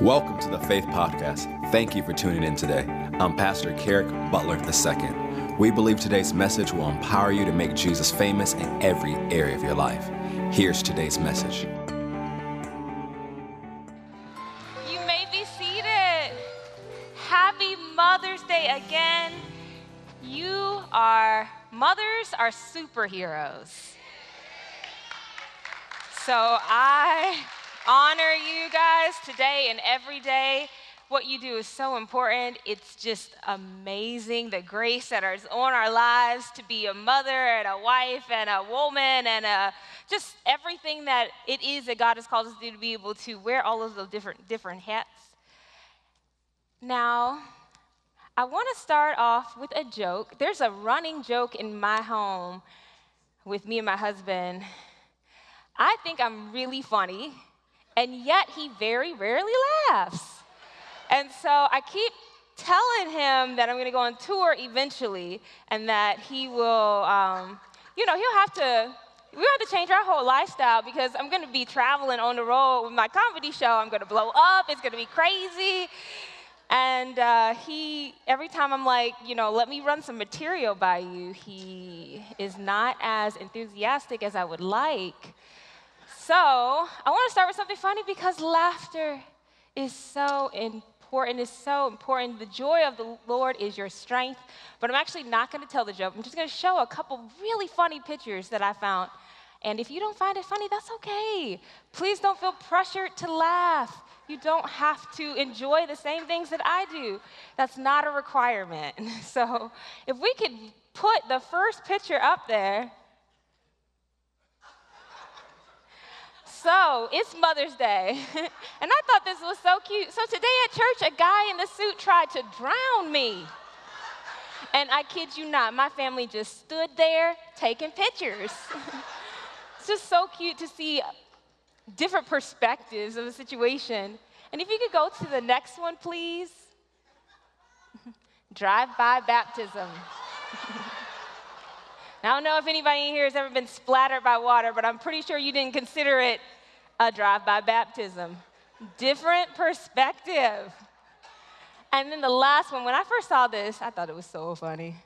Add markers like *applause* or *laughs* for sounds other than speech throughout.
Welcome to the Faith Podcast. Thank you for tuning in today. I'm Pastor Kerrick Butler II. We believe today's message will empower you to make Jesus famous in every area of your life. Here's today's message. You may be seated. Happy Mother's Day again. You are, mothers are superheroes. So I honor you guys today and every day. What you do is so important. It's just amazing the grace that is on our lives to be a mother and a wife and a woman and a, just everything that it is that God has called us to do to be able to wear all of those different, different hats. Now, I want to start off with a joke. There's a running joke in my home with me and my husband. I think I'm really funny and yet he very rarely laughs. And so I keep telling him that I'm going to go on tour eventually and that he will, um, you know, he'll have to, we have to change our whole lifestyle because I'm going to be traveling on the road with my comedy show. I'm going to blow up. It's going to be crazy. And uh, he, every time I'm like, you know, let me run some material by you, he is not as enthusiastic as I would like. So, I want to start with something funny because laughter is so important. It's so important. The joy of the Lord is your strength. But I'm actually not going to tell the joke. I'm just going to show a couple really funny pictures that I found. And if you don't find it funny, that's okay. Please don't feel pressured to laugh. You don't have to enjoy the same things that I do. That's not a requirement. *laughs* So, if we could put the first picture up there, So it's Mother's Day. *laughs* and I thought this was so cute. So today at church, a guy in the suit tried to drown me. And I kid you not, my family just stood there taking pictures. *laughs* it's just so cute to see different perspectives of the situation. And if you could go to the next one, please. *laughs* Drive by baptism. I don't know if anybody here has ever been splattered by water, but I'm pretty sure you didn't consider it a drive by baptism. Different perspective. And then the last one, when I first saw this, I thought it was so funny.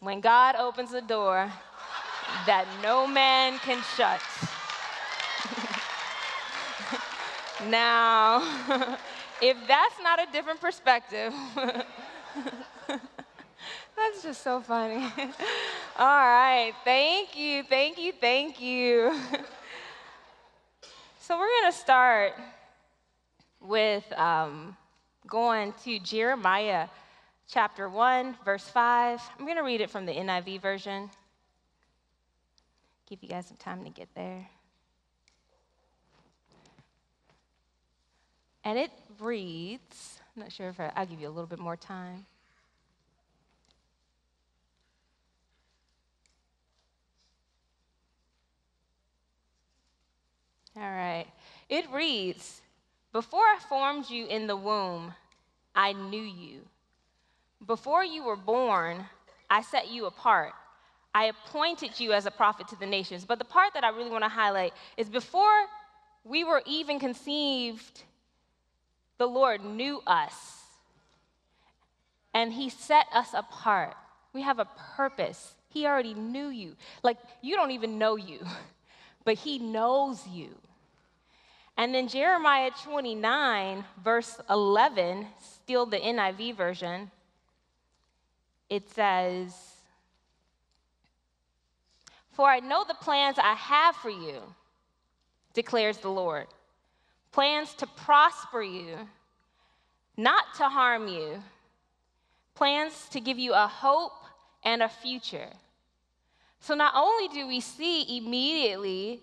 When God opens a door that no man can shut. *laughs* now, *laughs* if that's not a different perspective, *laughs* that's just so funny. *laughs* All right, thank you, thank you, thank you. *laughs* So we're going to start with um, going to Jeremiah chapter 1, verse 5. I'm going to read it from the NIV version. Give you guys some time to get there. And it reads, I'm not sure if I, I'll give you a little bit more time. All right. It reads Before I formed you in the womb, I knew you. Before you were born, I set you apart. I appointed you as a prophet to the nations. But the part that I really want to highlight is before we were even conceived, the Lord knew us. And He set us apart. We have a purpose. He already knew you. Like, you don't even know you, *laughs* but He knows you. And then Jeremiah 29, verse 11, still the NIV version, it says, For I know the plans I have for you, declares the Lord. Plans to prosper you, not to harm you, plans to give you a hope and a future. So not only do we see immediately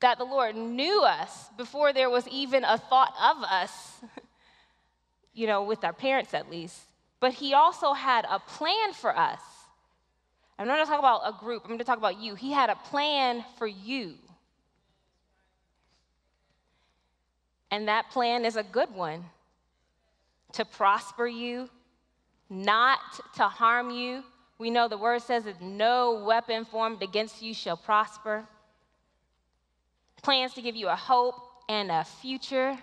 that the Lord knew us before there was even a thought of us, *laughs* you know, with our parents at least. But He also had a plan for us. I'm not to talk about a group, I'm to talk about you. He had a plan for you. And that plan is a good one to prosper you, not to harm you. We know the word says that no weapon formed against you shall prosper plans to give you a hope and a future.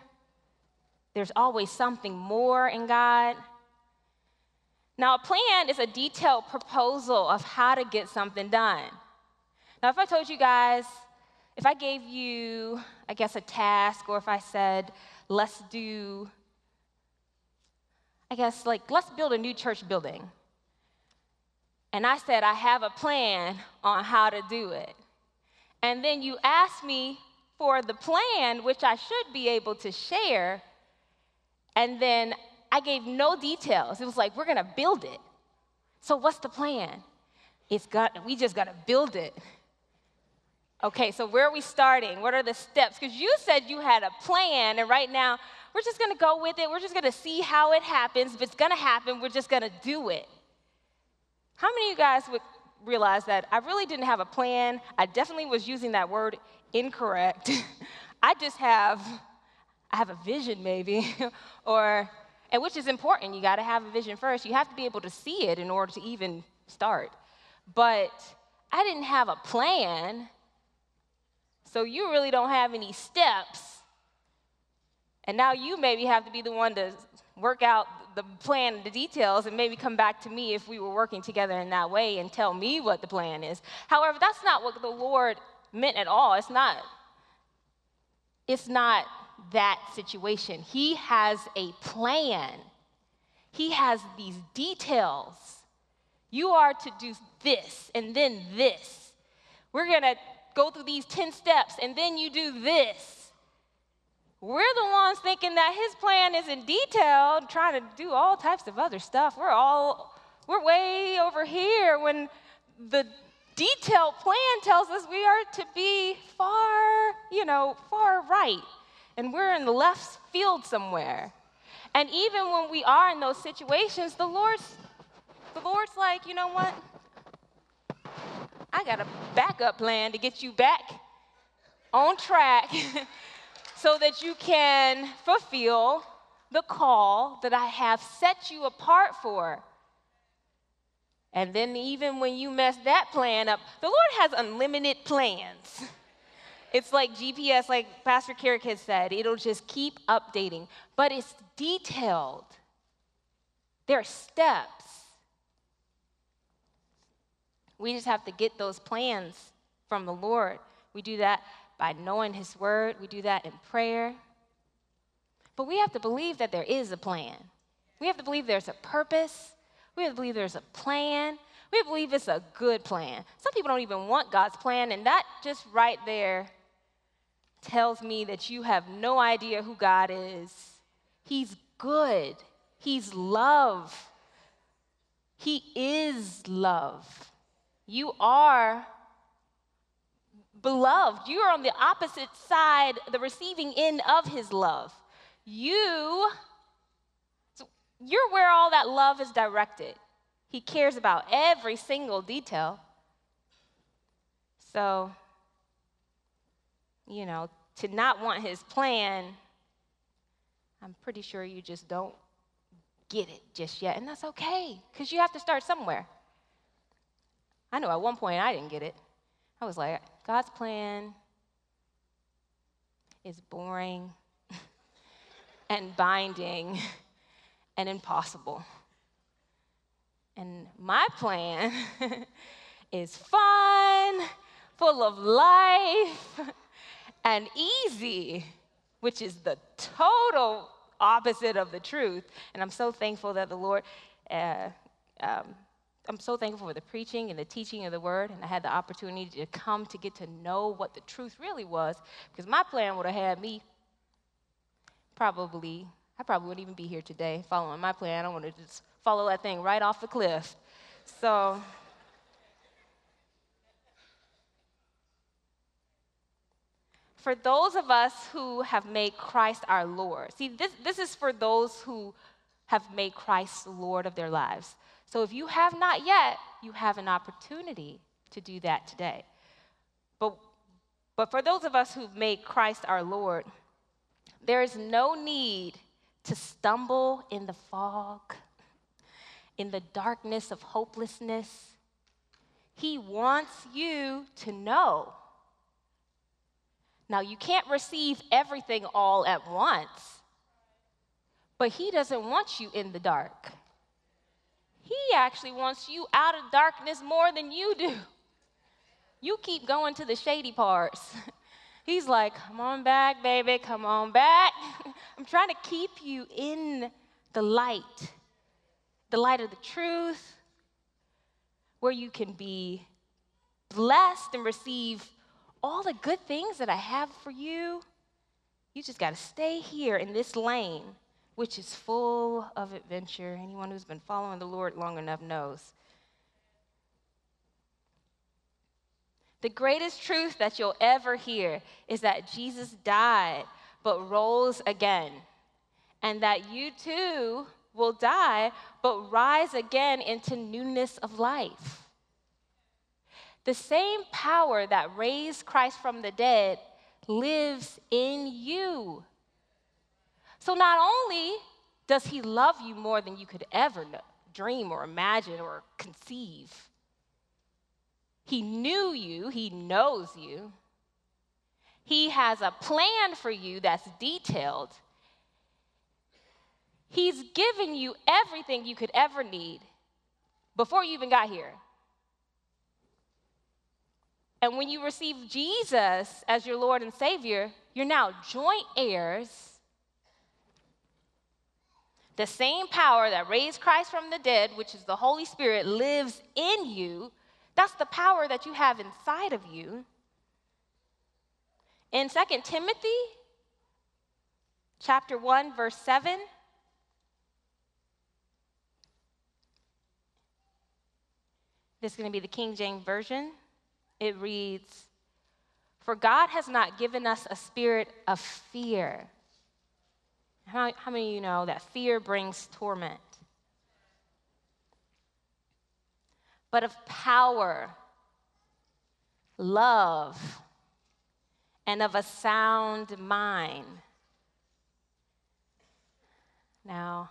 there's always something more in God. Now, a plan is a detailed proposal of how to get something done. Now, if I told you guys, if I gave you, I guess, a task, or if I said, let's do, I guess, like, let's build a new church building. And I said, I have a plan on how to do it. And then you asked me for the plan, which I should be able to share. And then I gave no details. It was like, we're gonna build it. So what's the plan? It's got, we just gotta build it. Okay, so where are we starting? What are the steps? Because you said you had a plan, and right now we're just gonna go with it. We're just gonna see how it happens. If it's gonna happen, we're just gonna do it. How many of you guys would realize that I really didn't have a plan? I definitely was using that word incorrect. *laughs* I just have, I have a vision maybe, *laughs* or, and which is important. You gotta have a vision first. You have to be able to see it in order to even start. But I didn't have a plan. So you really don't have any steps. And now you maybe have to be the one to work out the plan, the details, and maybe come back to me if we were working together in that way and tell me what the plan is. However, that's not what the Lord meant at all. It's not, it's not that situation. He has a plan. He has these details. You are to do this and then this. We're gonna go through these 10 steps, and then you do this. We're the ones thinking that his plan isn't detailed, trying to do all types of other stuff. We're all, we're way over here when the detailed plan tells us we are to be far, you know, far right. And we're in the left field somewhere. And even when we are in those situations, the Lord's, the Lord's like, you know what? I got a backup plan to get you back on track *laughs* so that you can fulfill the call that I have set you apart for. And then, even when you mess that plan up, the Lord has unlimited plans. It's like GPS, like Pastor Kerrick has said, it'll just keep updating, but it's detailed. There are steps. We just have to get those plans from the Lord. We do that by knowing His Word, we do that in prayer. But we have to believe that there is a plan. We have to believe there's a purpose. We believe there's a plan. We believe it's a good plan. Some people don't even want God's plan, and that just right there tells me that you have no idea who God is. He's good, He's love. He is love. You are beloved. You are on the opposite side, the receiving end of his love. You, you're where all that love is directed. He cares about every single detail. So, you know, to not want his plan, I'm pretty sure you just don't get it just yet. And that's okay, because you have to start somewhere. I know at one point I didn't get it. I was like, God's plan is boring *laughs* and binding *laughs* and impossible. And my plan *laughs* is fun, full of life, and easy, which is the total opposite of the truth. And I'm so thankful that the Lord uh, um, I'm so thankful for the preaching and the teaching of the word, and I had the opportunity to come to get to know what the truth really was, because my plan would have had me probably, I probably wouldn't even be here today following my plan. I want to just follow that thing right off the cliff. So, for those of us who have made Christ our Lord, see, this, this is for those who have made Christ Lord of their lives. So if you have not yet, you have an opportunity to do that today. But, but for those of us who've made Christ our Lord, there is no need to stumble in the fog, in the darkness of hopelessness. He wants you to know. Now, you can't receive everything all at once. But He doesn't want you in the dark. He actually wants you out of darkness more than you do. You keep going to the shady parts. *laughs* He's like, come on back, baby, come on back. *laughs* I'm trying to keep you in the light, the light of the truth, where you can be blessed and receive all the good things that I have for you. You just got to stay here in this lane which is full of adventure. Anyone who's been following the Lord long enough knows. The greatest truth that you'll ever hear is that Jesus died but rose again, and that you too will die but rise again into newness of life. The same power that raised Christ from the dead lives in you. So not only does he love you more than you could ever know, dream or imagine or conceive, he knew you, he knows you. He has a plan for you that's detailed. He's given you everything you could ever need before you even got here. And when you receive Jesus as your Lord and Savior, you're now joint heirs the same power that raised Christ from the dead, which is the Holy Spirit, lives in you. That's the power that you have inside of you. In 2 Timothy chapter 1 verse 7 This is going to be the King James version. It reads, "For God has not given us a spirit of fear, how, how many of you know that fear brings torment? But of power, love, and of a sound mind. Now,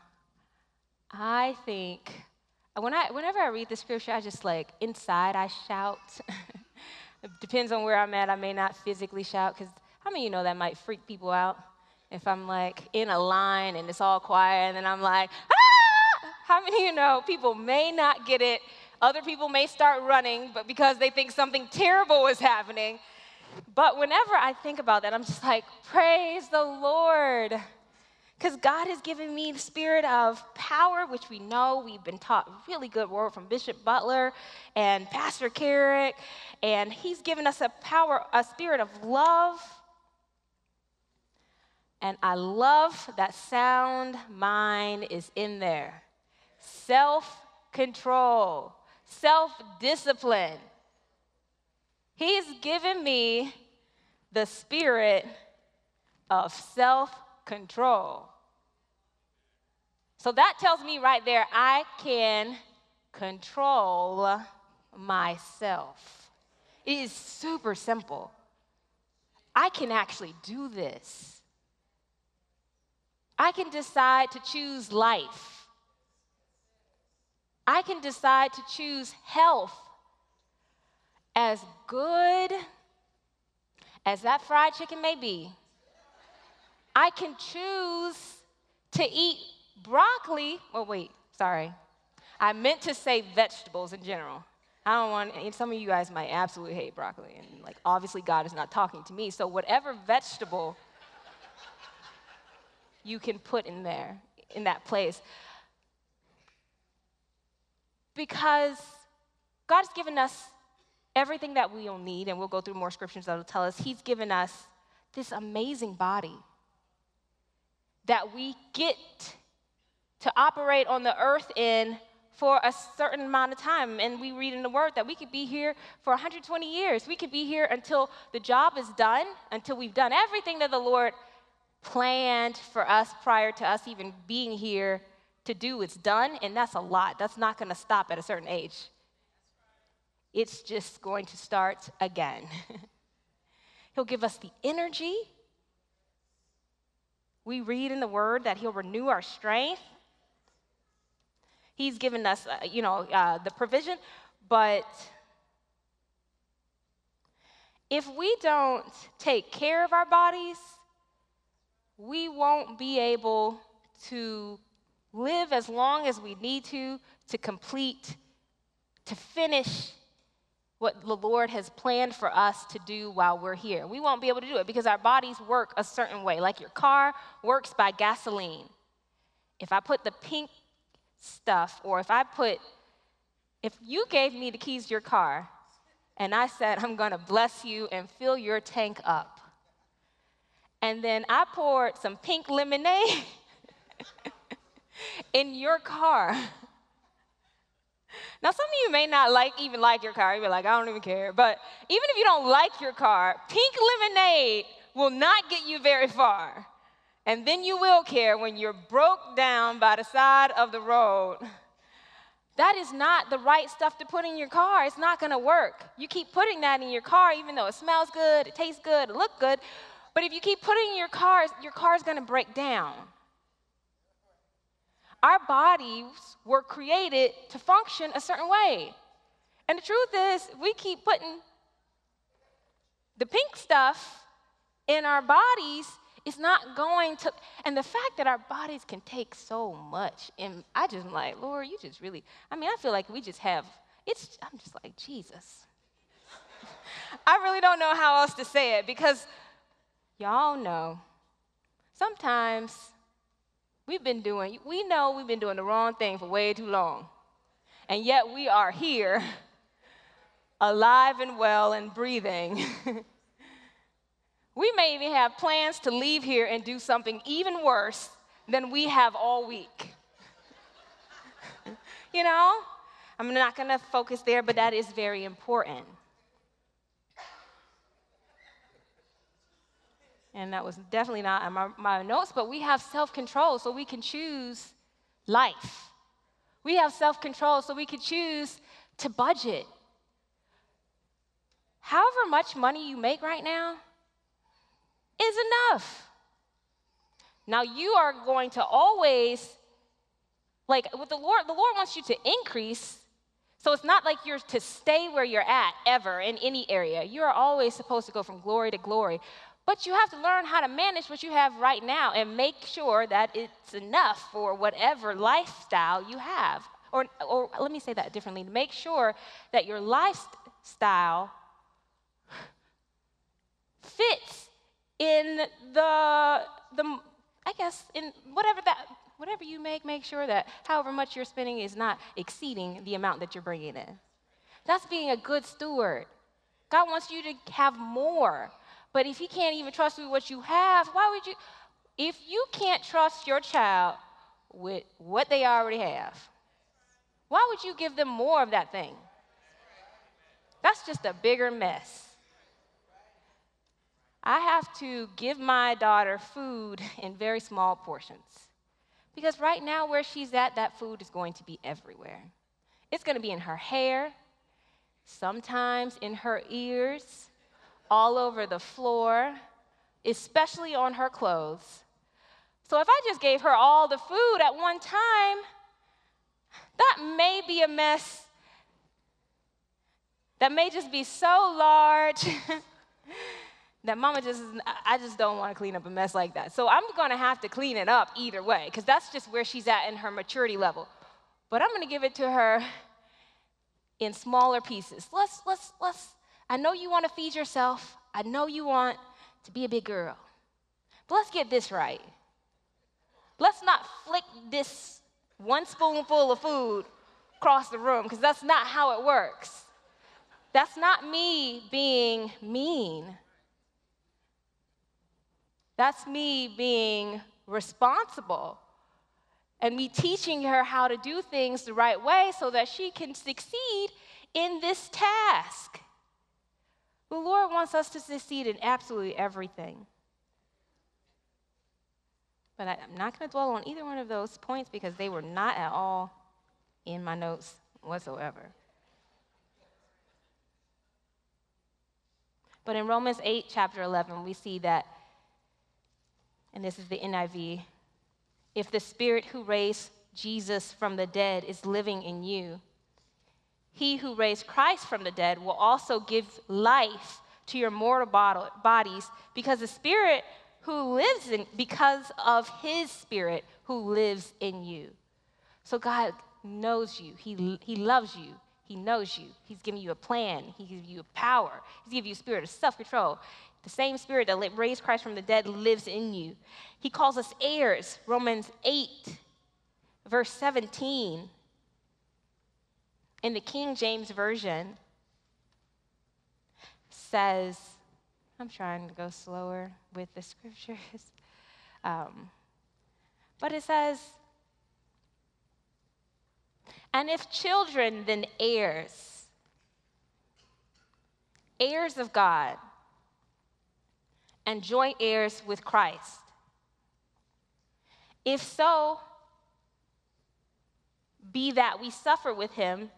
I think when I, whenever I read the scripture, I just like inside I shout. it *laughs* depends on where I'm at. I may not physically shout because how many of you know that might freak people out? if I'm like in a line and it's all quiet and then I'm like, ah! How many of you know people may not get it? Other people may start running, but because they think something terrible is happening. But whenever I think about that, I'm just like, praise the Lord. Because God has given me the spirit of power, which we know we've been taught really good word from Bishop Butler and Pastor Kerrick. And He's given us a power, a spirit of love and I love that sound mind is in there. Self control, self discipline. He's given me the spirit of self control. So that tells me right there, I can control myself. It is super simple. I can actually do this. I can decide to choose life. I can decide to choose health. As good as that fried chicken may be, I can choose to eat broccoli. Oh, wait, sorry. I meant to say vegetables in general. I don't want, some of you guys might absolutely hate broccoli, and like obviously God is not talking to me. So, whatever vegetable you can put in there, in that place. Because God's given us everything that we'll need, and we'll go through more scriptures that'll tell us He's given us this amazing body that we get to operate on the earth in for a certain amount of time. And we read in the Word that we could be here for 120 years. We could be here until the job is done, until we've done everything that the Lord planned for us prior to us even being here to do, it's done, and that's a lot. That's not going to stop at a certain age. It's just going to start again. *laughs* he'll give us the energy. We read in the Word that He'll renew our strength. He's given us, uh, you know, uh, the provision, but if we don't take care of our bodies, we won't be able to live as long as we need to to complete, to finish what the Lord has planned for us to do while we're here. We won't be able to do it because our bodies work a certain way. Like your car works by gasoline. If I put the pink stuff, or if I put, if you gave me the keys to your car and I said, I'm gonna bless you and fill your tank up, and then I poured some pink lemonade *laughs* in your car. Now, some of you may not like even like your car. You're like, I don't even care. But even if you don't like your car, pink lemonade will not get you very far. And then you will care when you're broke down by the side of the road. That is not the right stuff to put in your car. It's not gonna work. You keep putting that in your car, even though it smells good, it tastes good, it looks good. But if you keep putting in your car, your car's gonna break down. Our bodies were created to function a certain way. And the truth is, we keep putting the pink stuff in our bodies it's not going to and the fact that our bodies can take so much and i just like lord you just really i mean i feel like we just have it's i'm just like jesus *laughs* i really don't know how else to say it because y'all know sometimes We've been doing, we know we've been doing the wrong thing for way too long. And yet we are here, *laughs* alive and well and breathing. *laughs* we may even have plans to leave here and do something even worse than we have all week. *laughs* you know? I'm not to focus there, but that is very important. And that was definitely not in my, my notes, but we have self control so we can choose life. We have self control so we can choose to budget. However much money you make right now is enough. Now, you are going to always, like with the Lord, the Lord wants you to increase. So it's not like you're to stay where you're at ever in any area. You are always supposed to go from glory to glory. But you have to learn how to manage what you have right now and make sure that it's enough for whatever lifestyle you have. Or, or let me say that differently make sure that your lifestyle fits in the, the I guess, in whatever that whatever you make, make sure that however much you're spending is not exceeding the amount that you're bringing in. That's being a good steward. God wants you to have more. But if he can't even trust you with what you have, why would you? If you can't trust your child with what they already have, why would you give them more of that thing? That's just a bigger mess. I have to give my daughter food *laughs* in very small portions. Because right now, where she's at, that food is going to be everywhere. It's going to be in her hair, sometimes in her ears, all over the floor, especially on her clothes. So if I just gave her all the food at one time, that may be a mess. That may just be so large *laughs* that mama just, I just don't want to clean up a mess like that. So I'm going to have to clean it up either way because that's just where she's at in her maturity level. But I'm going to give it to her in smaller pieces. Let's, let's, let's I know you want to feed yourself. I know you want to be a big girl. But let's get this right. Let's not flick this one spoonful of food across the room because that's not how it works. That's not me being mean. That's me being responsible and me teaching her how to do things the right way so that she can succeed in this task. The Lord wants us to succeed in absolutely everything. But I, am not going to dwell on either one of those points because they were not at all in my notes whatsoever. But in Romans 8, chapter 11, we see that, and this is the NIV if the Spirit who raised Jesus from the dead is living in you, he who raised Christ from the dead will also give life to your mortal bodies, because the Spirit who lives in because of his spirit who lives in you. So God knows you. He, he loves you. He knows you. He's giving you a plan. He gives you a power. He's giving you a spirit of self-control. The same spirit that raised Christ from the dead lives in you. He calls us heirs. Romans 8, verse 17. In the King James Version says, I'm trying to go slower with the scriptures. *laughs* Um, but it says, and if children, then heirs, heirs of God, and joint heirs with Christ. If so, be that we suffer with him,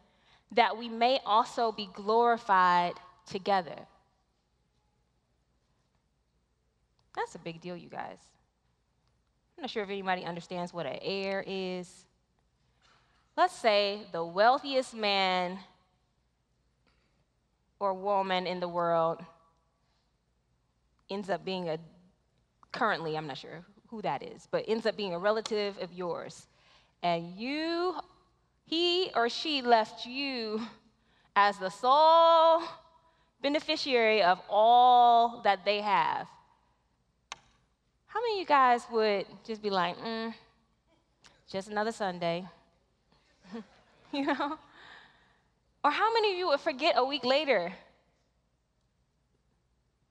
that we may also be glorified together. That's a big deal, you guys. I'm not sure if anybody understands what an heir is. Let's say the wealthiest man or woman in the world ends up being a, currently, I'm not sure who that is, but ends up being a relative of yours. And you, he or she left you as the sole beneficiary of all that they have. How many of you guys would just be like, mm, just another Sunday? *laughs* you know? Or how many of you would forget a week later?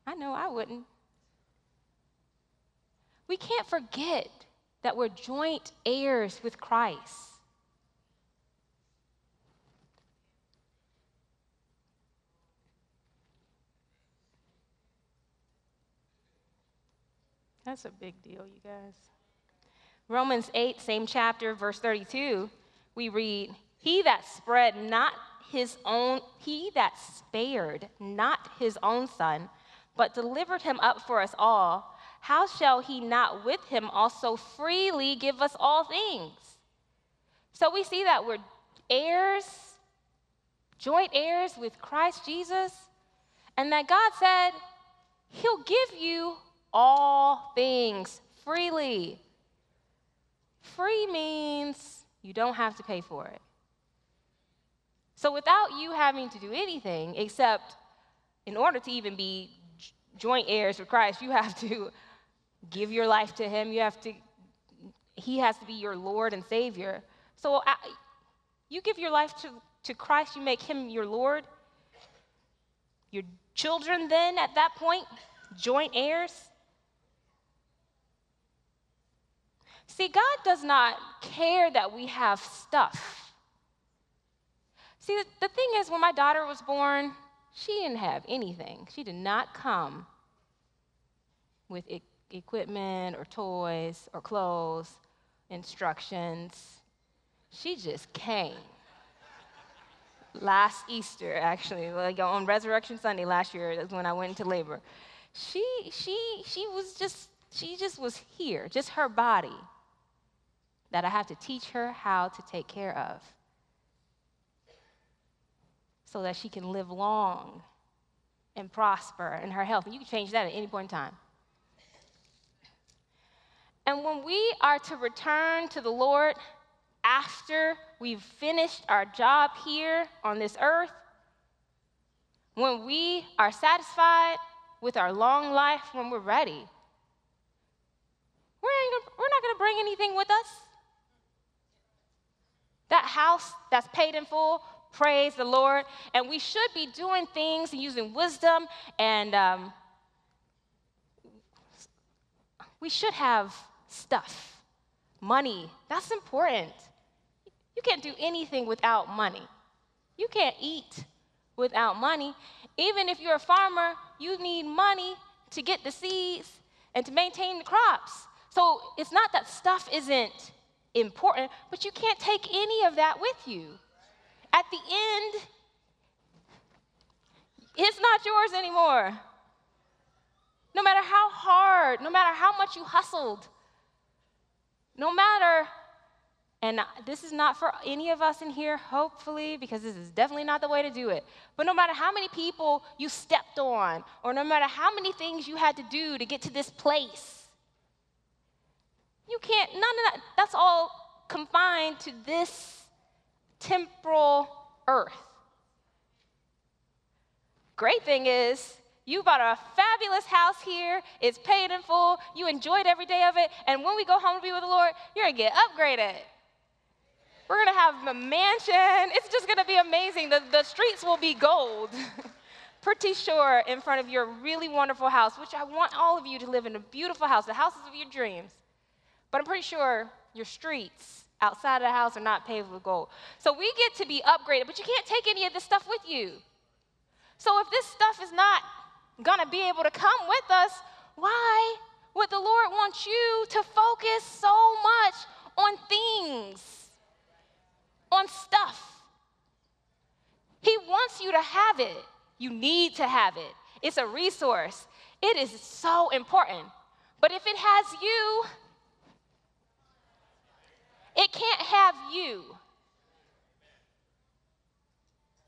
I know I wouldn't. We can't forget that we're joint heirs with Christ. That's a big deal, you guys. Romans 8, same chapter, verse 32, we read, He that spread not his own, he that spared not his own son, but delivered him up for us all, how shall he not with him also freely give us all things? So we see that we're heirs, joint heirs with Christ Jesus, and that God said, He'll give you all things freely. Free means you don't have to pay for it. So, without you having to do anything except in order to even be joint heirs with Christ, you have to give your life to Him. You have to, He has to be your Lord and Savior. So, I, you give your life to, to Christ, you make Him your Lord. Your children, then, at that point, joint heirs. See, God does not care that we have stuff. See, the thing is, when my daughter was born, she didn't have anything. She did not come with e- equipment or toys or clothes, instructions. She just came. last Easter, actually, like on Resurrection Sunday last year, that's when I went into labor. She, she, she was just, she just was here, just her body that I have to teach her how to take care of so that she can live long and prosper in her health. And you can change that at any point in time. And when we are to return to the Lord after we've finished our job here on this earth, when we are satisfied with our long life, when we're ready, we're not going to bring anything with us. That house that's paid in full, praise the Lord. And we should be doing things and using wisdom, and um, we should have stuff, money. That's important. You can't do anything without money. You can't eat without money. Even if you're a farmer, you need money to get the seeds and to maintain the crops. So it's not that stuff isn't important, but you can't take any of that with you. At the end, it's not yours anymore. No matter how hard, no matter how much you hustled, no matter, and this is not for any of us in here, hopefully, because this is definitely not the way to do it. But no matter how many people you stepped on, or no matter how many things you had to do to get to this place, You can't, none of that, that's all confined to this temporal earth. Great thing is, you bought a fabulous house here. It's paid in full. You enjoyed every day of it. And when we go home to be with the Lord, you're going to get upgraded. We're going to have a mansion. It's just going to be amazing. The, the streets will be gold. *laughs* Pretty sure in front of your really wonderful house, which I want all of you to live in a beautiful house, the houses of your dreams. But I'm pretty sure your streets outside of the house are not paved with gold. So we get to be upgraded, but you can't take any of this stuff with you. So if this stuff is not going to be able to come with us, why would the Lord want you to focus so much on things, on stuff? He wants you to have it. You need to have it. It's a resource. It is so important. But if it has you, it can't have you.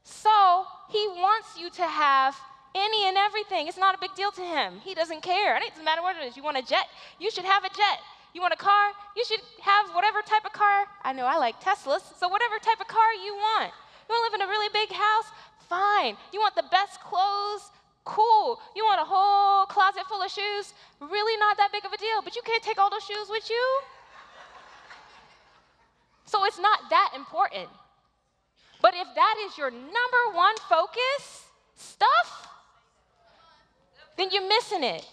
So he wants you to have any and everything. It's not a big deal to him. He doesn't care. It doesn't matter what it is. You want a jet? You should have a jet. You want a car? You should have whatever type of car. I know I like Teslas, so whatever type of car you want. You want to live in a really big house? Fine. You want the best clothes? Cool. You want a whole closet full of shoes? Really not that big of a deal, but you can't take all those shoes with you. So it's not that important. But if that is your number one focus, stuff, then you're missing it.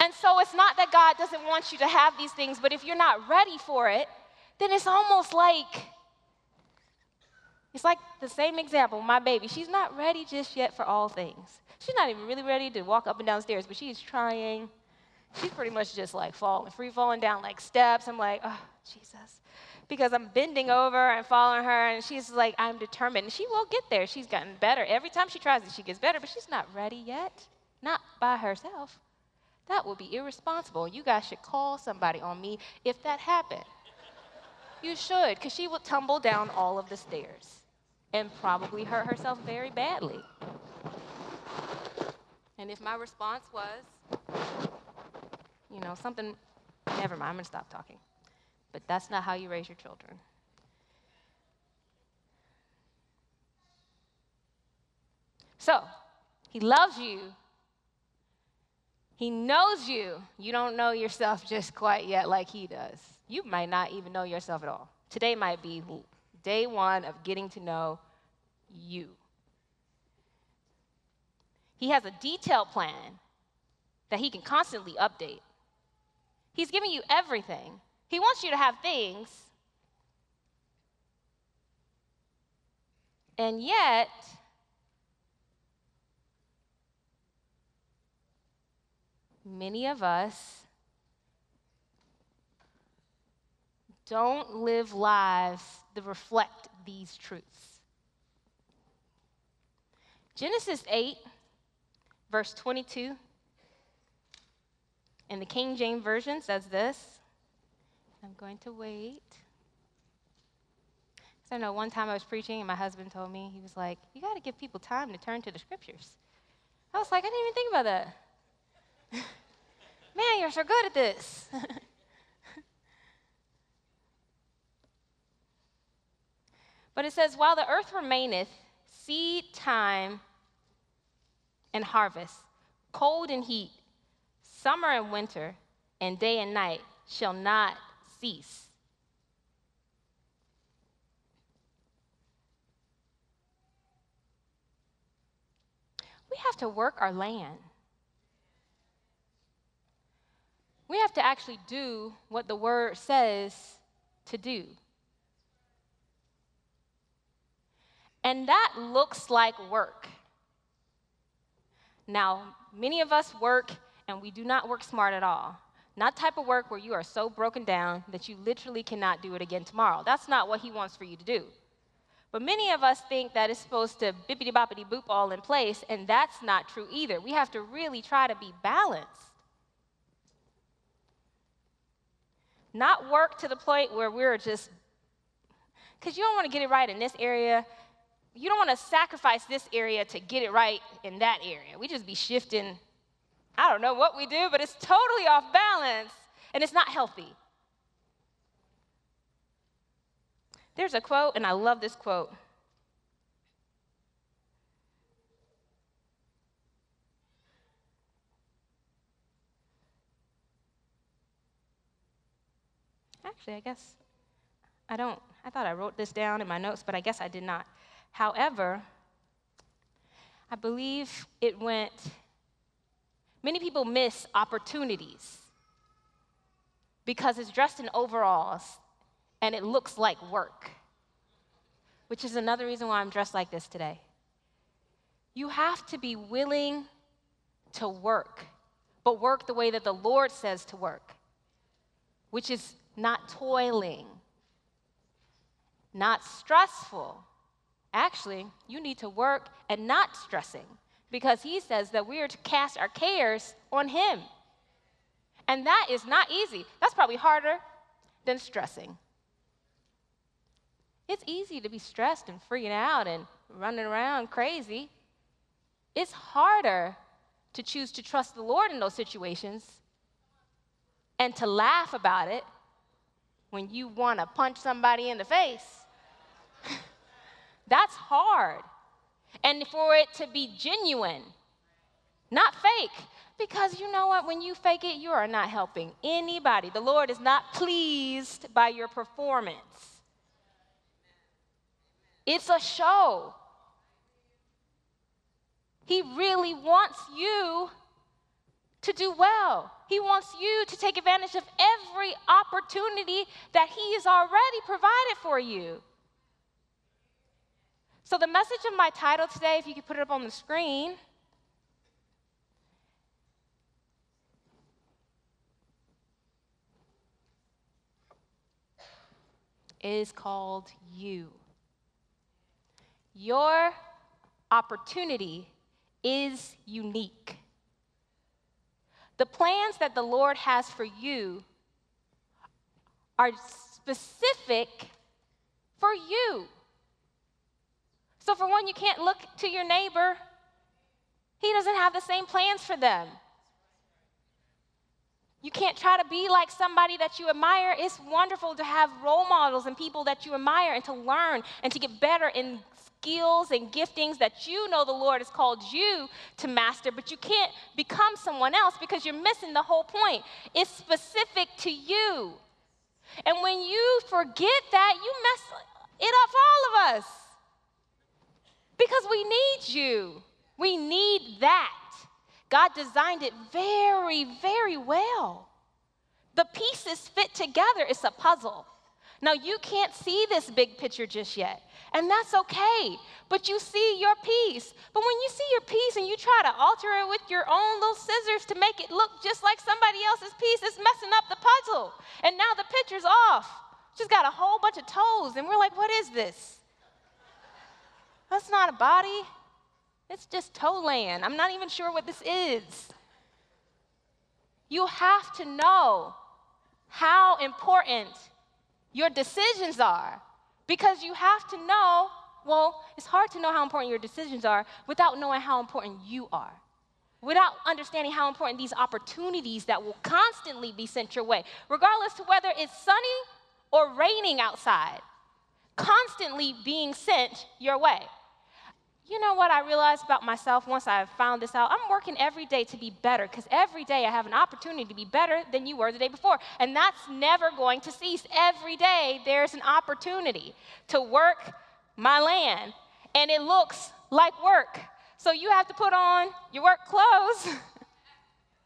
And so it's not that God doesn't want you to have these things, but if you're not ready for it, then it's almost like it's like the same example, my baby. She's not ready just yet for all things. She's not even really ready to walk up and down stairs, but she's trying. She's pretty much just like falling, free falling down like steps. I'm like, oh, Jesus because I'm bending over and following her, and she's like, I'm determined. she will get there. She's gotten better. Every time she tries it, she gets better, but she's not ready yet. Not by herself. That would be irresponsible. You guys should call somebody on me if that happened. You should, because she would tumble down all of the stairs and probably hurt herself very badly. And if my response was, you know, something, never mind, I'm gonna stop talking but that's not how you raise your children. So, he loves you. He knows you. You don't know yourself *laughs* just quite yet like he does. You might not even know yourself at all. Today might be day one of getting to know you. He has a detailed plan that he can constantly update. He's giving you everything. He wants you to have things. And yet, many of us don't live lives that reflect these truths. Genesis 8, verse 22, in the King James Version says this I'm going to wait. I know one time I was preaching and my husband told me, he was like, You got to give people time to turn to the scriptures. I was like, I didn't even think about that. *laughs* Man, you're so good at this. *laughs* but it says, While the earth remaineth, seed time and harvest, cold and heat, summer and winter, and day and night shall not cease. We have to work our land. We have to actually do what the word says to do. And that looks like work. Now, many of us work and we do not work smart at all. Not type of work where you are so broken down that you literally cannot do it again tomorrow. That's not what he wants for you to do. But many of us think that it's supposed to bippity boppity boop all in place, and that's not true either. We have to really try to be balanced. Not work to the point where we're just, because you don't want to get it right in this area. You don't want to sacrifice this area to get it right in that area. We just be shifting I don't know what we do, but it's totally off balance. and it's not healthy. There's a quote, and I love this quote. Actually, I guess I don't, I thought I wrote this down in my notes, but I guess I did not. However, I believe it went, many people miss opportunities because it's dressed in overalls and it looks like work, which is another reason why I'm dressed like this today. You have to be willing to work, but work the way that the Lord says to work, which is not toiling, not stressful. Actually, you need to work and not stressing because he says that we are to cast our cares on him. And that is not easy. That's probably harder than stressing. It's easy to be stressed and freaking out and running around crazy. It's harder to choose to trust the Lord in those situations and to laugh about it when you want to punch somebody in the face. *laughs* That's hard. And for it to be genuine, not fake. Because you know what? When you fake it, you are not helping anybody. The Lord is not pleased by your performance. It's a show. He really wants you to do well. He wants you to take advantage of every opportunity that He has already provided for you. So, the message of my title today, if you could put it up on the screen, is called You. Your opportunity is unique. The plans that the Lord has for you are specific for you. So, for one, you can't look to your neighbor, he doesn't have the same plans for them. You can't try to be like somebody that you admire. It's wonderful to have role models and people that you admire and to learn and to get better in skills and giftings that you know the Lord has called you to master, but you can't become someone else because you're missing the whole point. It's specific to you. And when you forget that, you mess it up for all of us. Because we need you. We need that. God designed it very, very well. The pieces fit together, it's a puzzle. Now, you can't see this big picture just yet, and that's okay, but you see your piece. But when you see your piece and you try to alter it with your own little scissors to make it look just like somebody else's piece, it's messing up the puzzle. And now the picture's off. She's got a whole bunch of toes, and we're like, what is this? That's not a body. It's just toe land. I'm not even sure what this is. You have to know how important your decisions are because you have to know, well, it's hard to know how important your decisions are without knowing how important you are. Without understanding how important these opportunities that will constantly be sent your way, regardless to whether it's sunny or raining outside, constantly being sent your way. You know what I realized about myself once I found this out? I'm working every day to be better because every day I have an opportunity to be better than you were the day before. And that's never going to cease. Every day there's an opportunity to work my land, and it looks like work. So you have to put on your work clothes,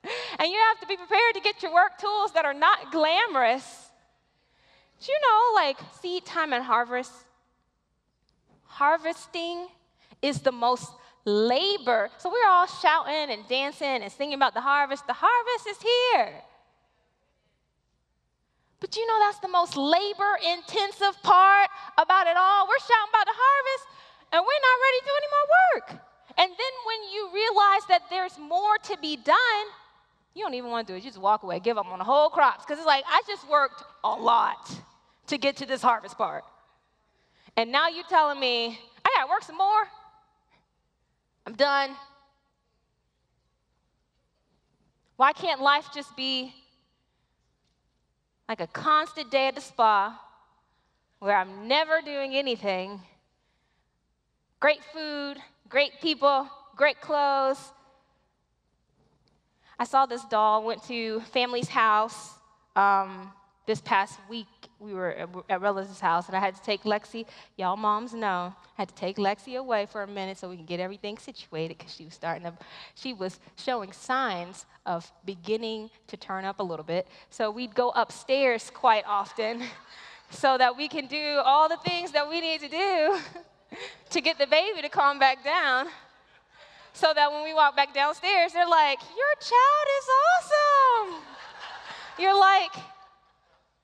*laughs* and you have to be prepared to get your work tools that are not glamorous. Do you know, like seed time and harvest? Harvesting is the most labor. So we're all shouting and dancing and singing about the harvest. The harvest is here. But you know that's the most labor intensive part about it all. We're shouting about the harvest and we're not ready to do any more work. And then when you realize that there's more to be done, you don't even want to do it. You just walk away, give up on the whole crops. Because it's like, I just worked a lot to get to this harvest part. And now you're telling me I got to work some more? I'm done. Why can't life just be like a constant day at the spa where I'm never doing anything. Great food, great people, great clothes. I saw this doll, went to family's house um, this past week. We were at relative's house, and I had to take Lexi. Y'all moms know. I had to take Lexi away for a minute so we can get everything situated because she was starting to, she was showing signs of beginning to turn up a little bit. So we'd go upstairs quite often *laughs* so that we can do all the things that we need to do *laughs* to get the baby to calm back down so that when we walk back downstairs, they're like, Your child is awesome. You're like,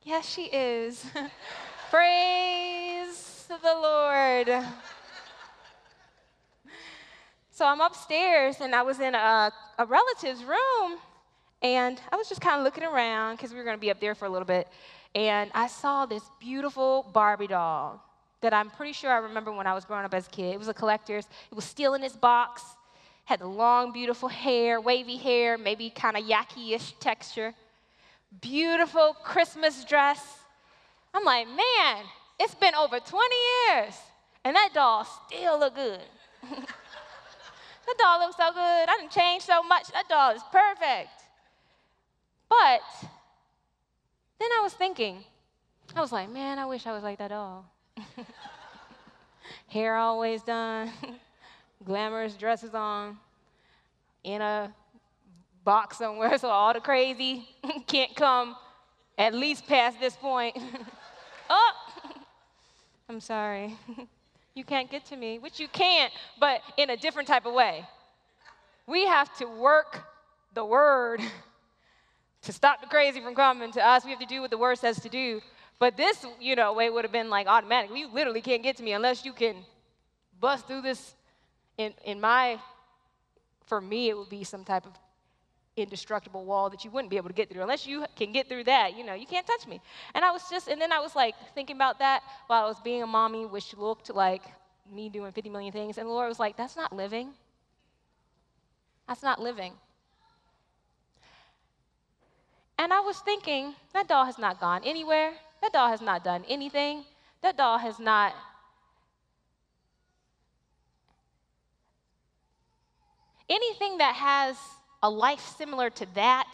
Yes, she is. *laughs* Praise the Lord. So I'm upstairs and I was in a, a relative's room and I was just kind of looking around because we were going to be up there for a little bit. And I saw this beautiful Barbie doll that I'm pretty sure I remember when I was growing up as a kid. It was a collector's, it was still in its box had the long, beautiful hair, wavy hair, maybe kind of yaki ish texture. Beautiful Christmas dress. I'm like, man, it's been over 20 years, and that doll still look good. *laughs* that doll looks so good. I didn't change so much. That doll is perfect. But then I was thinking, I was like, man, I wish I was like that doll. *laughs* Hair always done, *laughs* glamorous dresses on, in a box somewhere *laughs* so all the crazy *laughs* can't come at least past this point. *laughs* oh, I'm sorry. you can't get to me, which you can't, but in a different type of way. We have to work the word to stop the crazy from coming to us. We have to do what the word says to do. But this, you know, way would have been like automatic. You literally can't get to me unless you can bust through this. In, in my, for me, it would be some type of indestructible wall that you wouldn't be able to get through. Unless you can get through that, you know, you can't touch me. And I was just, and then I was like thinking about that while I was being a mommy, which looked like me doing 50 million things. And the Lord was like, that's not living. That's not living. And I was thinking, that doll has not gone anywhere. That doll has not done anything. That doll has not. Anything that has a life similar to that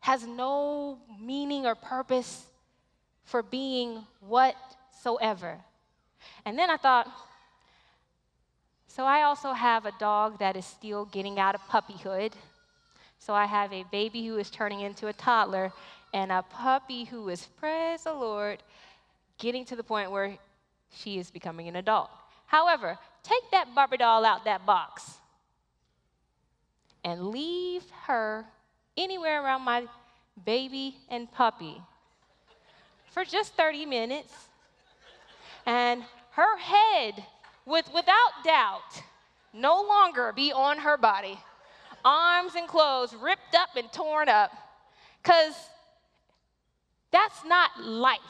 has no meaning or purpose for being whatsoever. And then I thought, so I also have a dog that is still getting out of puppyhood. So I have a baby who is turning into a toddler and a puppy who is, praise the Lord, getting to the point where she is becoming an adult. However, take that Barbie doll out that box and leave her anywhere around my baby and puppy for just 30 minutes. And her head would, without doubt, no longer be on her body. Arms and clothes ripped up and torn up. Because that's not life.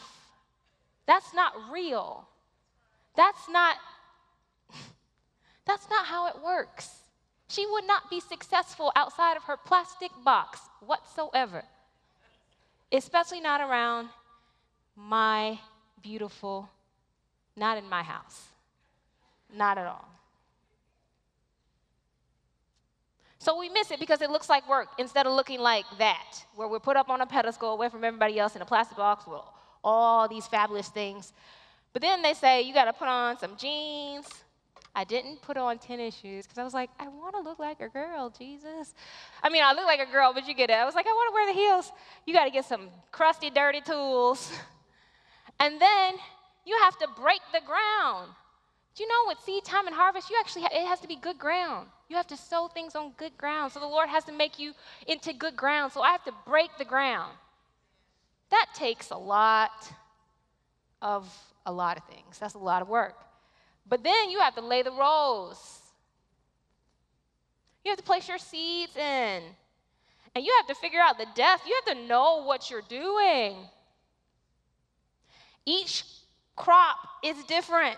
That's not real. That's not *laughs* that's not how it works. She would not be successful outside of her plastic box whatsoever. Especially not around my beautiful not in my house. Not at all. So we miss it because it looks like work instead of looking like that, where we're put up on a pedestal away from everybody else in a plastic box with all these fabulous things. But then they say you got to put on some jeans. I didn't put on tennis shoes because I was like, I want to look like a girl, Jesus. I mean, I look like a girl, but you get it. I was like, I want to wear the heels. You got to get some crusty, dirty tools. *laughs* And then you have to break the ground. Do you know with seed time and harvest, you actually ha- it has to be good ground. You have to sow things on good ground. So the Lord has to make you into good ground. So I have to break the ground. That takes a lot of a lot of things. That's a lot of work. But then you have to lay the rows. You have to place your seeds in. And you have to figure out the depth. You have to know what you're doing. Each crop is different.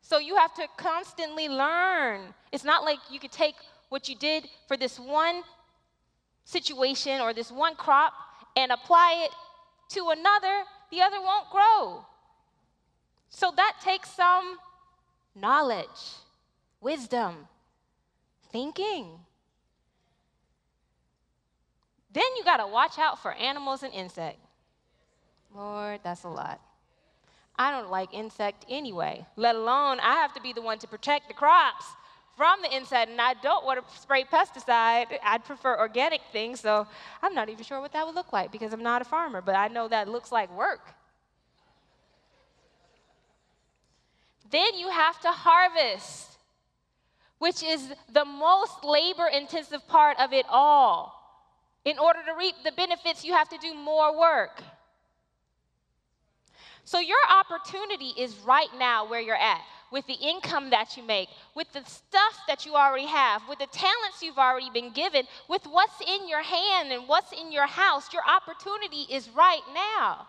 So you have to constantly learn. It's not like you could take what you did for this one situation or this one crop and apply it to another, the other won't grow. So that takes some knowledge, wisdom, thinking. Then you got to watch out for animals and insects. Lord, that's a lot. I don't like insect anyway, let alone I have to be the one to protect the crops from the insect, and I don't want to spray pesticide. I'd prefer organic things, so I'm not even sure what that would look like because I'm not a farmer, but I know that looks like work. Then you have to harvest, which is the most labor intensive part of it all. In order to reap the benefits, you have to do more work. So, your opportunity is right now where you're at with the income that you make, with the stuff that you already have, with the talents you've already been given, with what's in your hand and what's in your house. Your opportunity is right now.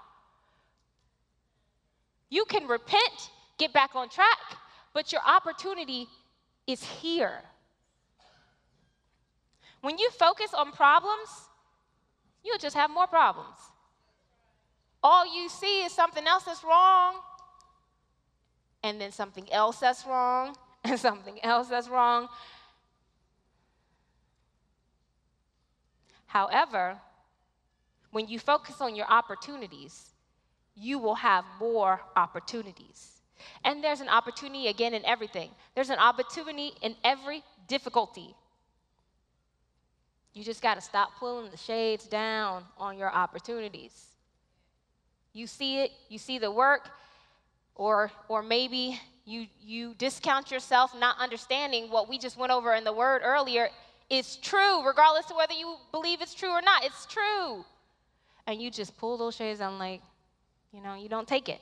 You can repent, get back on track, but your opportunity is here. When you focus on problems, you'll just have more problems. All you see is something else that's wrong, and then something else that's wrong, *laughs* and something else that's wrong. However, when you focus on your opportunities, you will have more opportunities. And there's an opportunity again in everything. There's an opportunity in every difficulty. You just got to stop pulling the shades down on your opportunities. You see it, you see the work, or, or maybe you, you discount yourself not understanding what we just went over in the word earlier is true, regardless of whether you believe it's true or not. It's true. And you just pull those shades on, like, you know, you don't take it.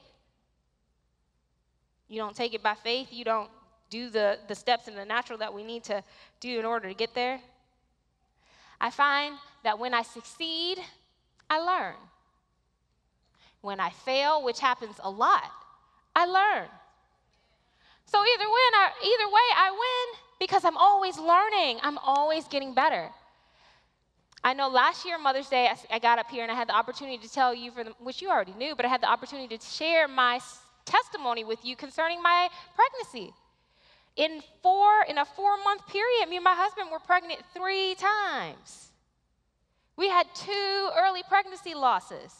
You don't take it by faith. You don't do the, the steps in the natural that we need to do in order to get there. I find that when I succeed, I learn. When I fail, which happens a lot, I learn. So either win either way I win because I'm always learning. I'm always getting better. I know last year Mother's Day I, got up here and I had the opportunity to tell you for the, which you already knew, but I had the opportunity to share my testimony with you concerning my pregnancy. In four in a 4-month period, me and my husband were pregnant 3 times. We had two early pregnancy losses.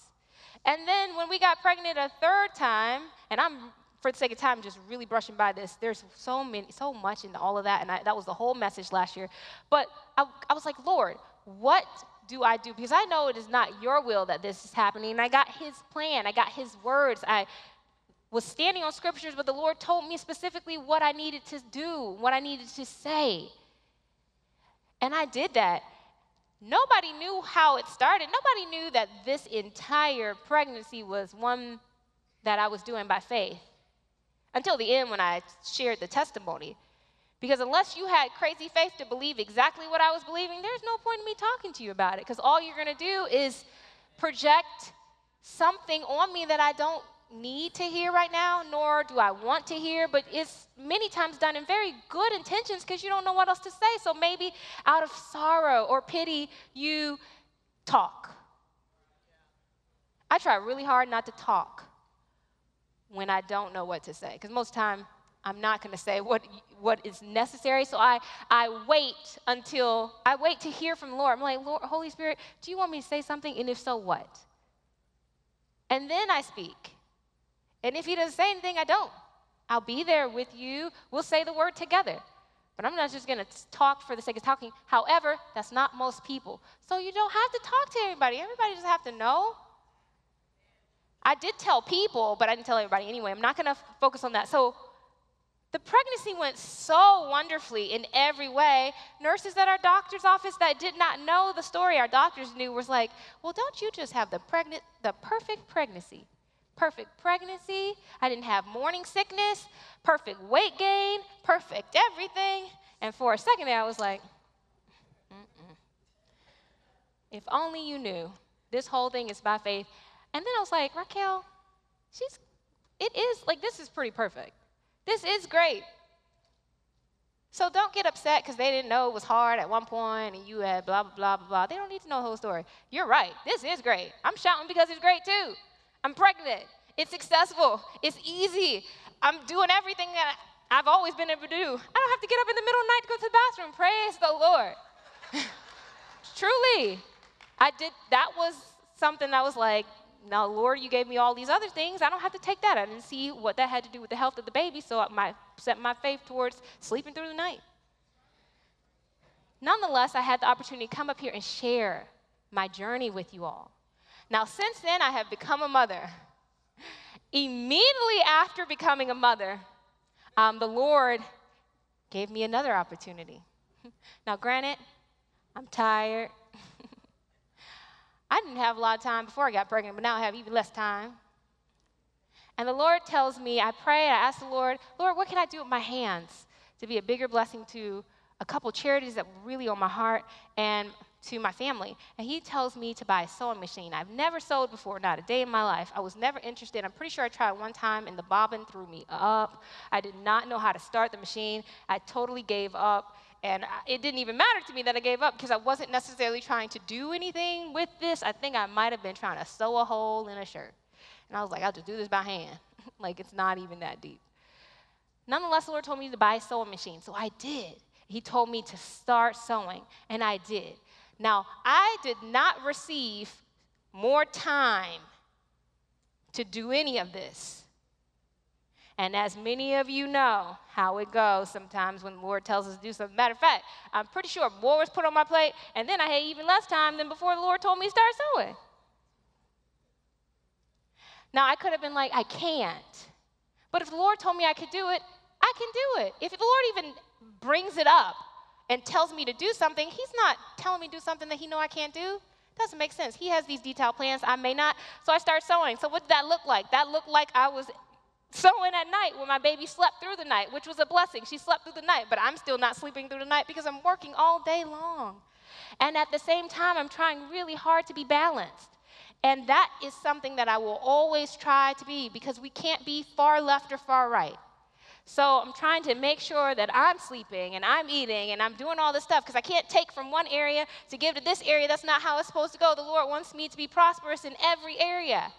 And then when we got pregnant a third time, and I'm for the sake of time just really brushing by this. There's so many, so much in all of that, and I, that was the whole message last year. But I, I was like, Lord, what do I do? Because I know it is not your will that this is happening. I got his plan, I got his words. I was standing on scriptures, but the Lord told me specifically what I needed to do, what I needed to say. And I did that. Nobody knew how it started. Nobody knew that this entire pregnancy was one that I was doing by faith until the end when I shared the testimony. Because unless you had crazy faith to believe exactly what I was believing, there's no point in me talking to you about it because all you're going to do is project something on me that I don't need to hear right now, nor do I want to hear, but it's many times done in very good intentions because you don't know what else to say. So maybe out of sorrow or pity, you talk. I try really hard not to talk when I don't know what to say because most time I'm not going to say what, what is necessary. So I, I wait until I wait to hear from the Lord. I'm like, Lord, Holy Spirit, do you want me to say something? And if so, what? And then I speak. And if he doesn't say anything, I don't. I'll be there with you. We'll say the word together. But I'm not just going to talk for the sake of talking. However, that's not most people. So you don't have to talk to everybody. Everybody doesn't have to know. I did tell people, but I didn't tell everybody anyway. I'm not going to f- focus on that. So the pregnancy went so wonderfully in every way. Nurses at our doctor's office that did not know the story our doctors knew was like, "Well, don't you just have the pregnant the perfect pregnancy?" Perfect pregnancy. I didn't have morning sickness, perfect weight gain, perfect everything. And for a second there, I was like, Mm-mm. if only you knew this whole thing is by faith. And then I was like, Raquel, she's, it is, like, this is pretty perfect. This is great. So don't get upset because they didn't know it was hard at one point and you had blah, blah, blah, blah, blah. They don't need to know the whole story. You're right. This is great. I'm shouting because it's great too. I'm pregnant. It's successful. It's easy. I'm doing everything that I've always been able to do. I don't have to get up in the middle of the night to go to the bathroom. Praise the Lord. *laughs* Truly. I did, that was something that was like, now, Lord, you gave me all these other things. I don't have to take that. I didn't see what that had to do with the health of the baby, so I set my faith towards sleeping through the night. Nonetheless, I had the opportunity to come up here and share my journey with you all. Now, since then, I have become a mother. Immediately after becoming a mother, um, the Lord gave me another opportunity. *laughs* Now, granted, I'm tired. *laughs* I didn't have a lot of time before I got pregnant, but now I have even less time. And the Lord tells me, I pray, I ask the Lord, Lord, what can I do with my hands to be a bigger blessing to a couple charities that were really on my heart and to my family? And He tells me to buy a sewing machine. I've never sewed before, not a day in my life. I was never interested. I'm pretty sure I tried one time and the bobbin threw me up. I did not know how to start the machine. I totally gave up. And it didn't even matter to me that I gave up because I wasn't necessarily trying to do anything with this. I think I might have been trying to sew a hole in a shirt. And I was like, I'll just do this by hand. *laughs* like, it's not even that deep. Nonetheless, the Lord told me to buy a sewing machine. So I did. He told me to start sewing, and I did. Now, I did not receive more time to do any of this and as many of you know how it goes sometimes when the Lord tells us to do something. Matter of fact, I'm pretty sure more was put on my plate, and then I had even less time than before the Lord told me to start sewing. Now, I could have been like, I can't. But if the Lord told me I could do it, I can do it. If the Lord even brings it up and tells me to do something, He's not telling me to do something that He know I can't do. Doesn't make sense. He has these detailed plans. I may not. So I start sewing. So what did that look like? That looked like I was sewing at night when my baby slept through the night, which was a blessing. She slept through the night, but I'm still not sleeping through the night because I'm working all day long. And at the same time, I'm trying really hard to be balanced. And that is something that I will always try to be because we can't be far left or far right. So I'm trying to make sure that I'm sleeping and I'm eating and I'm doing all this stuff because I can't take from one area to give to this area. That's not how it's supposed to go. The Lord wants me to be prosperous in every area.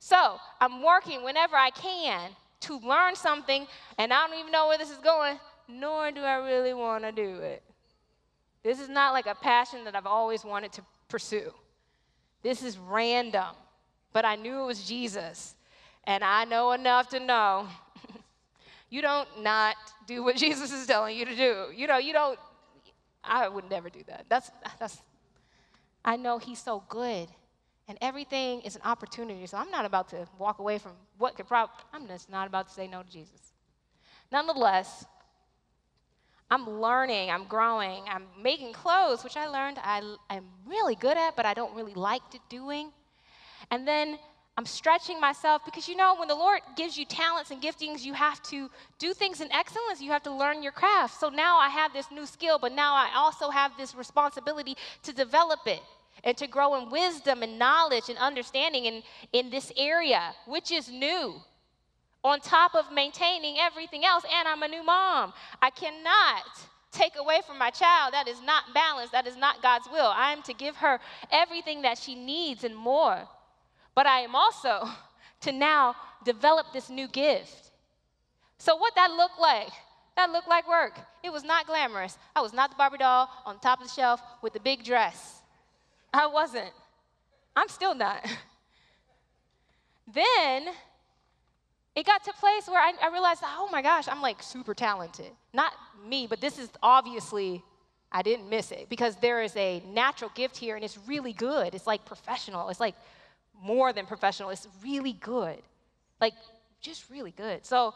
So I'm working whenever I can to learn something, and I don't even know where this is going, nor do I really want to do it. This is not like a passion that I've always wanted to pursue. This is random, but I knew it was Jesus. And I know enough to know *laughs* you don't not do what *laughs* Jesus is telling you to do. You know, you don't, I would never do that. That's, that's, I know He's so good. And everything is an opportunity. So I'm not about to walk away from what could probably, I'm just not about to say no to Jesus. Nonetheless, I'm learning, I'm growing, I'm making clothes, which I learned I, am really good at, but I don't really like doing. And then I'm stretching myself because you know, when the Lord gives you talents and giftings, you have to do things in excellence. You have to learn your craft. So now I have this new skill, but now I also have this responsibility to develop it and to grow in wisdom and knowledge and understanding in, in this area, which is new, on top of maintaining everything else. And I'm a new mom. I cannot take away from my child. That is not balance. That is not God's will. I am to give her everything that she needs and more. But I am also *laughs* to now develop this new gift. So, what that looked like? That looked like work. It was not glamorous. I was not the Barbie doll on top of the shelf with the big dress. I wasn't. I'm still not. *laughs* then it got to a place where I, I, realized, oh my gosh, I'm like super talented. Not me, but this is obviously, I didn't miss it because there is a natural gift here and it's really good. It's like professional. It's like more than professional. It's really good. Like, just really good. So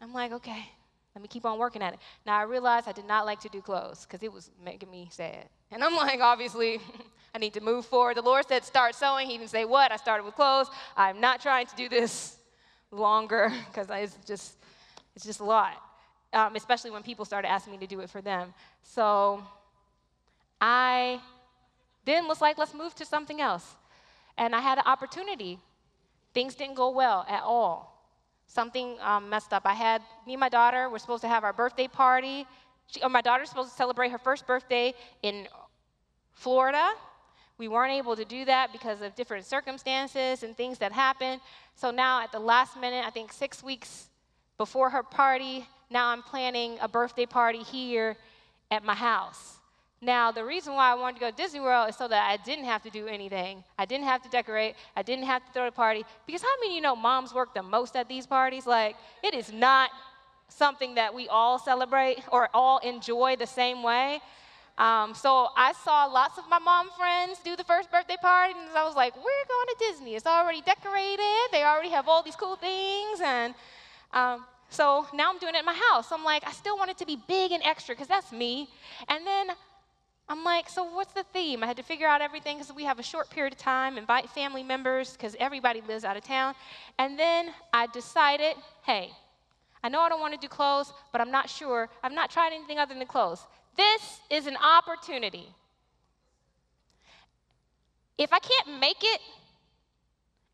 I'm like, okay, let me keep on working at it. Now I realized I did not like to do clothes because it was making me sad. And I'm like, obviously, *laughs* I need to move forward. The Lord said, start sewing. He didn't say what. I started with clothes. I'm not trying to do this *laughs* longer because it's just, it's just a lot, um, especially when people started asking me to do it for them. So I then was like, let's move to something else. And I had an opportunity. Things didn't go well at all. Something um, messed up. I had, me and my daughter were supposed to have our birthday party she, or my daughter's supposed to celebrate her first birthday in Florida. We weren't able to do that because of different circumstances and things that happened. So now, at the last minute, I think six weeks before her party, now I'm planning a birthday party here at my house. Now, the reason why I wanted to go to Disney World is so that I didn't have to do anything. I didn't have to decorate. I didn't have to throw a party. Because how many of you know moms work the most at these parties? Like, it is not something that we all celebrate or all enjoy the same way. Um, so I saw lots of my mom friends do the first birthday party, and I was like, we're going to Disney. It's already decorated. They already have all these cool things. And um, so now I'm doing it at my house. I'm like, I still want it to be big and extra because that's me. And then I'm like, so what's the theme? I had to figure out everything because we have a short period of time, invite family members because everybody lives out of town. And then I decided, hey, I know I don't want to do clothes, but I'm not sure. I've not tried anything other than clothes. This is an opportunity. If I can't make it,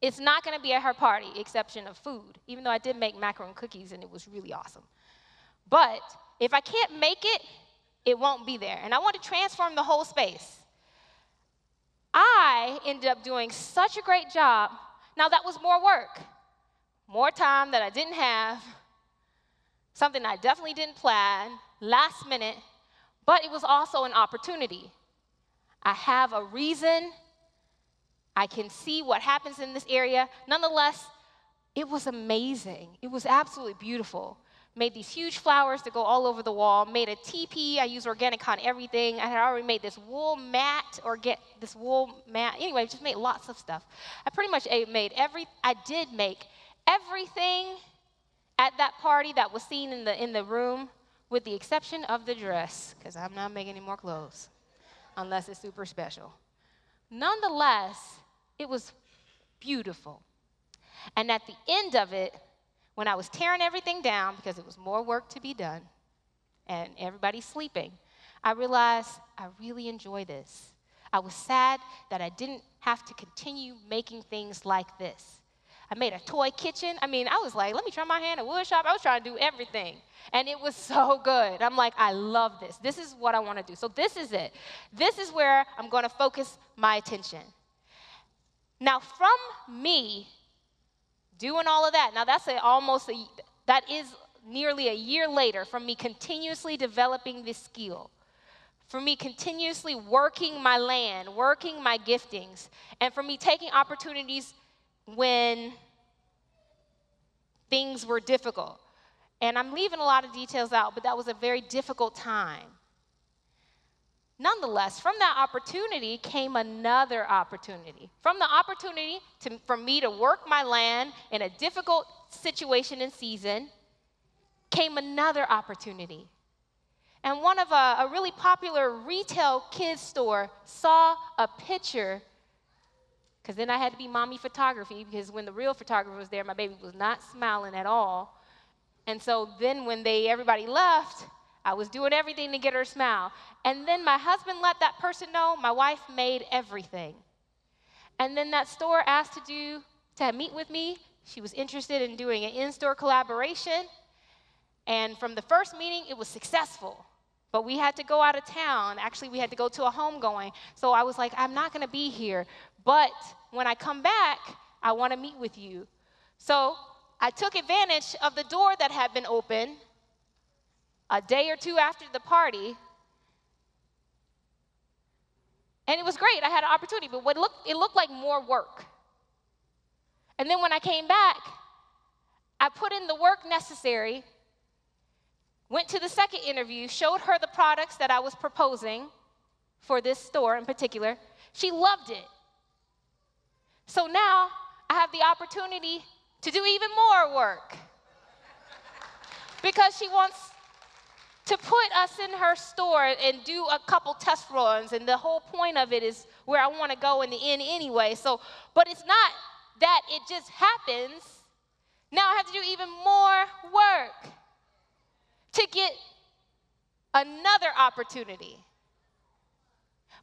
it's not going to be at her party, exception of food, even though I did make macaron cookies and it was really awesome. But if I can't make it, it won't be there. And I want to transform the whole space. I ended up doing such a great job. Now, that was more work, more time that I didn't have, something I definitely didn't plan, last minute, but it was also an opportunity. I have a reason, I can see what happens in this area. Nonetheless, it was amazing. It was absolutely beautiful made these huge flowers to go all over the wall, made a teepee. I use organic on everything. I had already made this wool mat or get this wool mat. Anyway, just made lots of stuff. I pretty much made every, I did make everything at that party that was seen in the, in the room with the exception of the dress, because I'm not making any more clothes unless it's super special. Nonetheless, it was beautiful. And at the end of it, when I was tearing everything down because it was more work to be done and everybody's sleeping, I realized I really enjoy this. I was sad that I didn't have to continue making things like this. I made a toy kitchen. I mean, I was like, let me try my hand at wood shop. I was trying to do everything. And it was *laughs* so good. I'm like, I love this. This is what I want to do. So this is it. This is where I'm going to focus my attention. Now, from me doing all of that. Now that's a, almost a, that is nearly a year later from me continuously developing this skill, for me continuously working my land, working my giftings, and for me taking opportunities when things were difficult. And I'm leaving a lot of details out, but that was a very difficult time. Nonetheless, from that opportunity came another opportunity. From the opportunity to, for me to work my land in a difficult situation and season came another opportunity. And one of a, a really popular retail kids store saw a picture because then I had to be mommy photography because when the real photographer was there, my baby was not smiling at all. And so then when they everybody left, I was doing everything to get her smile. And then my husband let that person know my wife made everything. And then that store asked to do to meet with me. She was interested in doing an in-store collaboration. And from the first meeting, it was successful. But we had to go out of town. Actually, we had to go to a homegoing. So I was like, I'm not going to be here. But when I come back, I want to meet with you. So I took advantage of the door that had been open a day or two after the party. And it was great. I had an opportunity, but what looked, it looked like more work. And then when I came back, I put in the work necessary, went to the second interview, showed her the products that I was proposing for this store in particular. She loved it. So now I have the opportunity to do even more work because she wants to put us in her store and do a couple test runs. And the whole point of it is where I want to go in the end anyway. So, but it's not that it just happens. Now I have to do even more work to get another opportunity.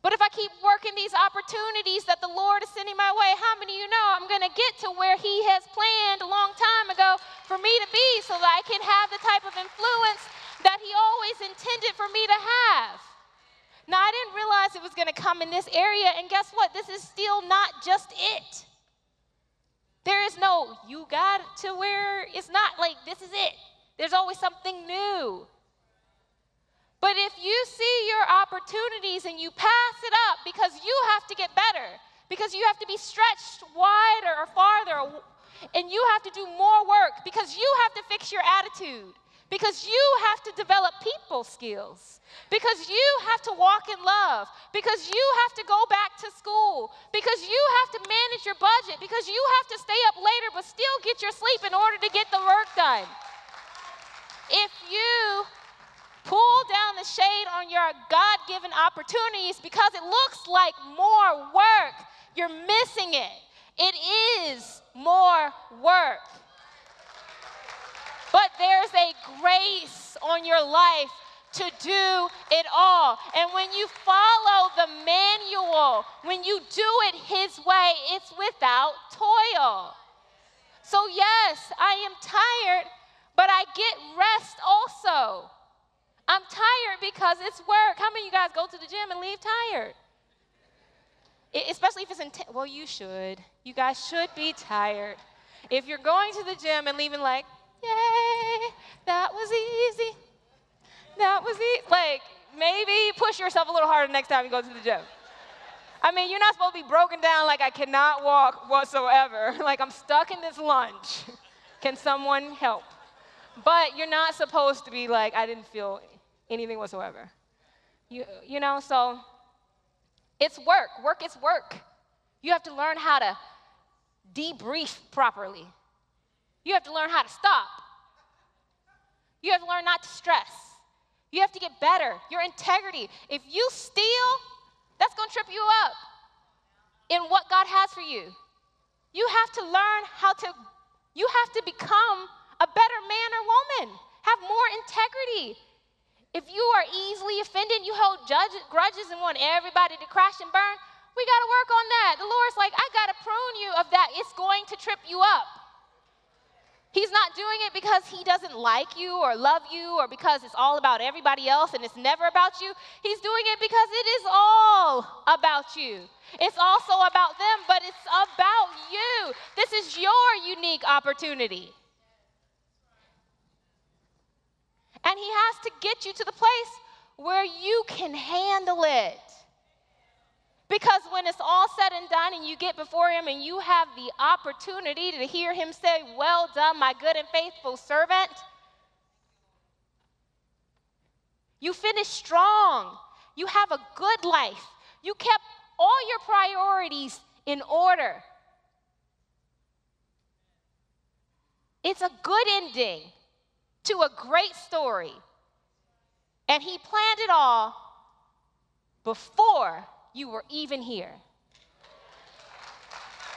But if I keep working these opportunities that the Lord is sending my way, how many of you know I'm going to get to where He has planned a long time ago for me to be so that I can have the type of influence that He always intended for me to have. Now, I didn't realize it was going to come in this area, and guess what? This is still not just it. There is no, you got to where it's not like this is it. There's always something new. But if you see your opportunities and you pass it up because you have to get better, because you have to be stretched wider or farther, and you have to do more work, because you have to fix your attitude, because you have to develop people skills, because you have to walk in love, because you have to go back to school, because you have to manage your budget, because you have to stay up later but still get your sleep in order to get the work done. If you pull down the shade on your God given opportunities because it looks like more work. You're missing it. It is more work. But there's a grace on your life to do it all. And when you follow the manual, when you do it His way, it's without toil. So, yes, I am tired, but I get rest also. I'm tired because it's work. How many of you guys go to the gym and leave tired? It, especially if it's intense. Well, you should. You guys should be tired. If you're going to the gym and leaving like, yay, that was easy. That was easy. Like, maybe push yourself a little harder next time you go to the gym. I mean, you're not supposed to be broken down like I cannot walk whatsoever. *laughs* like I'm stuck in this lunch. *laughs* Can someone help? But you're not supposed to be like, I didn't feel anything whatsoever. You, you know, so it's work. Work is work. You have to learn how to debrief properly. You have to learn how to stop. You have to learn not to stress. You have to get better. Your integrity. If you steal, that's going to trip you up in what God has for you. You have to learn how to, you have to become a better man or woman, have more integrity, if you are easily offended, you hold judge, grudges and want everybody to crash and burn, we got to work on that. The Lord's like, I got to prune you of that. It's going to trip you up. He's not doing it because he doesn't like you or love you or because it's all about everybody else and it's never about you. He's doing it because it is all about you. It's also about them, but it's about you. This is your unique opportunity. And He has to get you to the place where you can handle it. Because when it's all said and done and you get before Him and you have the opportunity to hear Him say, Well done, my good and faithful servant, you finish strong. You have a good life. You kept all your priorities in order. It's a good ending to a great story. And He planned it all before you were even here.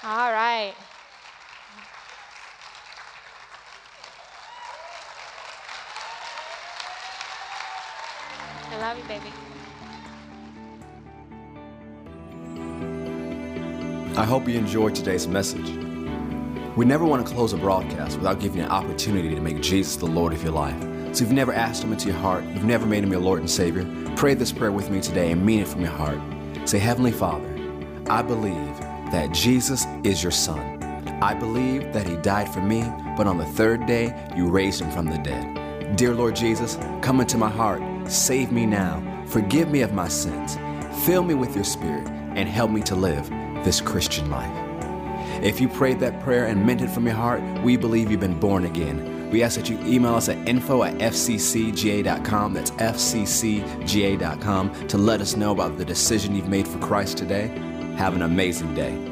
All right. I love you, baby. I hope you enjoyed today's message. We never want to close a broadcast without giving you an opportunity to make Jesus the Lord of your life. So if you've never asked Him into your heart, you've never made Him your Lord and Savior, pray this prayer with me today and mean it from your heart. Say, Heavenly Father, I believe that Jesus is your Son. I believe that He died for me, but on the third day, you raised Him from the dead. Dear Lord Jesus, come into my heart, save me now, forgive me of my sins, fill me with your Spirit, and help me to live this Christian life. If you prayed that prayer and meant it from your heart, we believe you've been born again. We ask that you email us at info at fccga.com, that's fccga.com, to let us know about the decision you've made for Christ today. Have an amazing day.